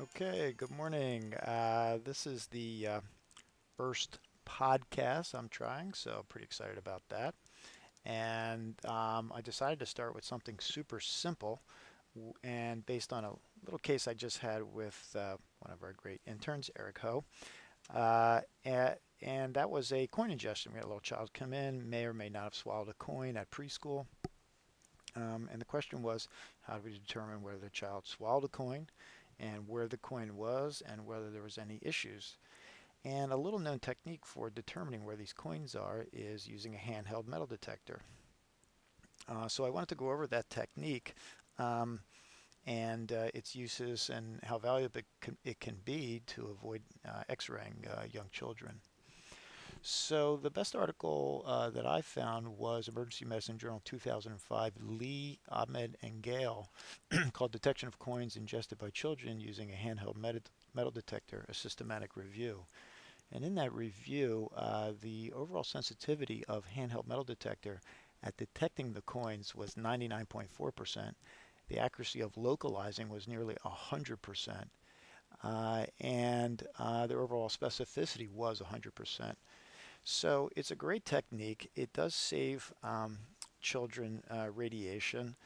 Okay, good morning. Uh, this is the uh, first podcast I'm trying, so pretty excited about that. And um, I decided to start with something super simple, and based on a little case I just had with uh, one of our great interns, Eric Ho. Uh, and, and that was a coin ingestion. We had a little child come in, may or may not have swallowed a coin at preschool. Um, and the question was, how do we determine whether the child swallowed a coin? And where the coin was and whether there was any issues. And a little known technique for determining where these coins are is using a handheld metal detector. Uh, so I wanted to go over that technique um, and uh, its uses and how valuable it can, it can be to avoid uh, x-raying uh, young children. So the best article uh, that I found was Emergency Medicine Journal 2005, Lee, Ahmad, and Gale, called Detection of Coins Ingested by Children Using a Handheld Metal Detector, a Systematic Review. And in that review, uh, the overall sensitivity of handheld metal detector at detecting the coins was 99.4%. The accuracy of localizing was nearly 100%. Uh, and uh, the overall specificity was 100%. So it's a great technique. It does save um, children uh, radiation.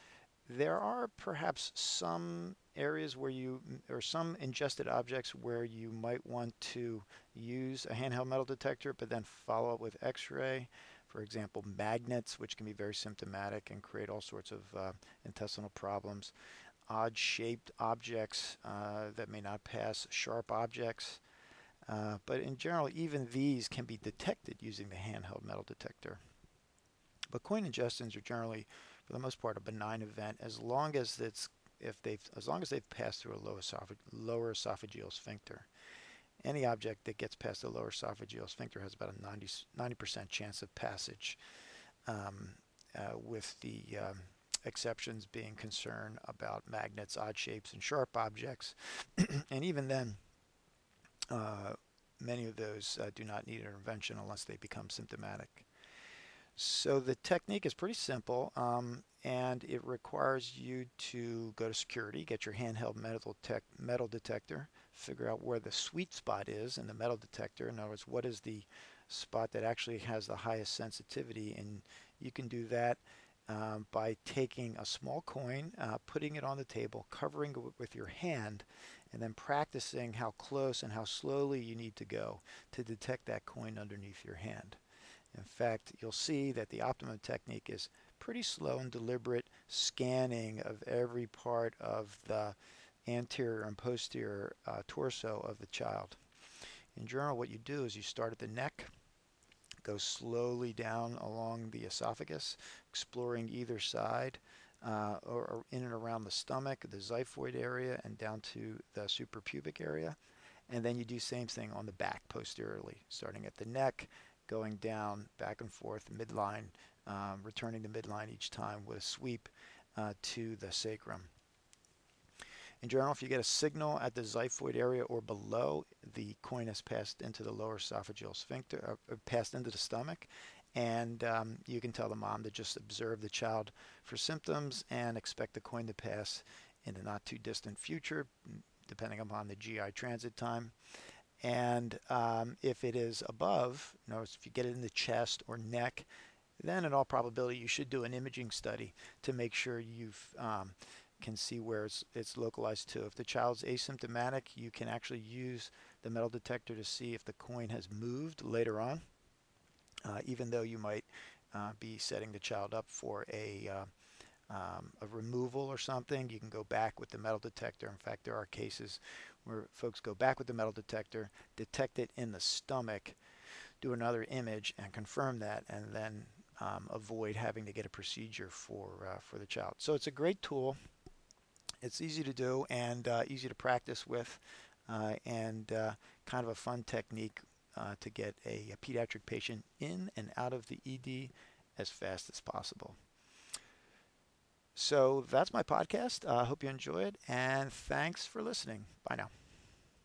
There are perhaps some areas where you, or some ingested objects where you might want to use a handheld metal detector, but then follow up with X-ray. For example, magnets, which can be very symptomatic and create all sorts of uh, intestinal problems. Odd shaped objects uh, that may not pass, sharp objects. Uh, but in general, even these can be detected using the handheld metal detector. But coin ingestions are generally, for the most part, a benign event as long as it's if they've as long as they've passed through a lower, esophage, lower esophageal sphincter. Any object that gets past the lower esophageal sphincter has about a 90 percent chance of passage, um, uh, with the um, exceptions being concerned about magnets, odd shapes, and sharp objects. and even then, many of those uh, do not need intervention unless they become symptomatic. So the technique is pretty simple um, and it requires you to go to security, get your handheld metal, metal detector, figure out where the sweet spot is in the metal detector. In other words, what is the spot that actually has the highest sensitivity and you can do that um, by taking a small coin, uh, putting it on the table, covering it with your hand, and then practicing how close and how slowly you need to go to detect that coin underneath your hand. In fact, you'll see that the optimum technique is pretty slow and deliberate scanning of every part of the anterior and posterior uh, torso of the child. In general, what you do is you start at the neck, go slowly down along the esophagus, exploring either side, uh, or, or, in and around the stomach, the xiphoid area, and down to the suprapubic area. And then you do same thing on the back posteriorly, starting at the neck, going down back and forth midline, um, returning to midline each time with a sweep uh, to the sacrum. In general, if you get a signal at the xiphoid area or below, the coin has passed into the lower esophageal sphincter, uh, passed into the stomach, and um, you can tell the mom to just observe the child for symptoms and expect the coin to pass in the not too distant future, depending upon the GI transit time. And um, if it is above, notice if you get it in the chest or neck, then in all probability you should do an imaging study to make sure you um, can see where it's, it's localized to. If the child's asymptomatic, you can actually use the metal detector to see if the coin has moved later on uh, even though you might uh, be setting the child up for a, uh, um, a removal or something, you can go back with the metal detector. In fact, there are cases where folks go back with the metal detector, detect it in the stomach, do another image and confirm that, and then um, avoid having to get a procedure for, uh, for the child. So it's a great tool. It's easy to do and uh, easy to practice with, uh, and kind of a fun technique uh, to get a, a, pediatric patient in and out of the ED as fast as possible. So that's my podcast. I uh, hope you enjoy it, and thanks for listening. Bye now.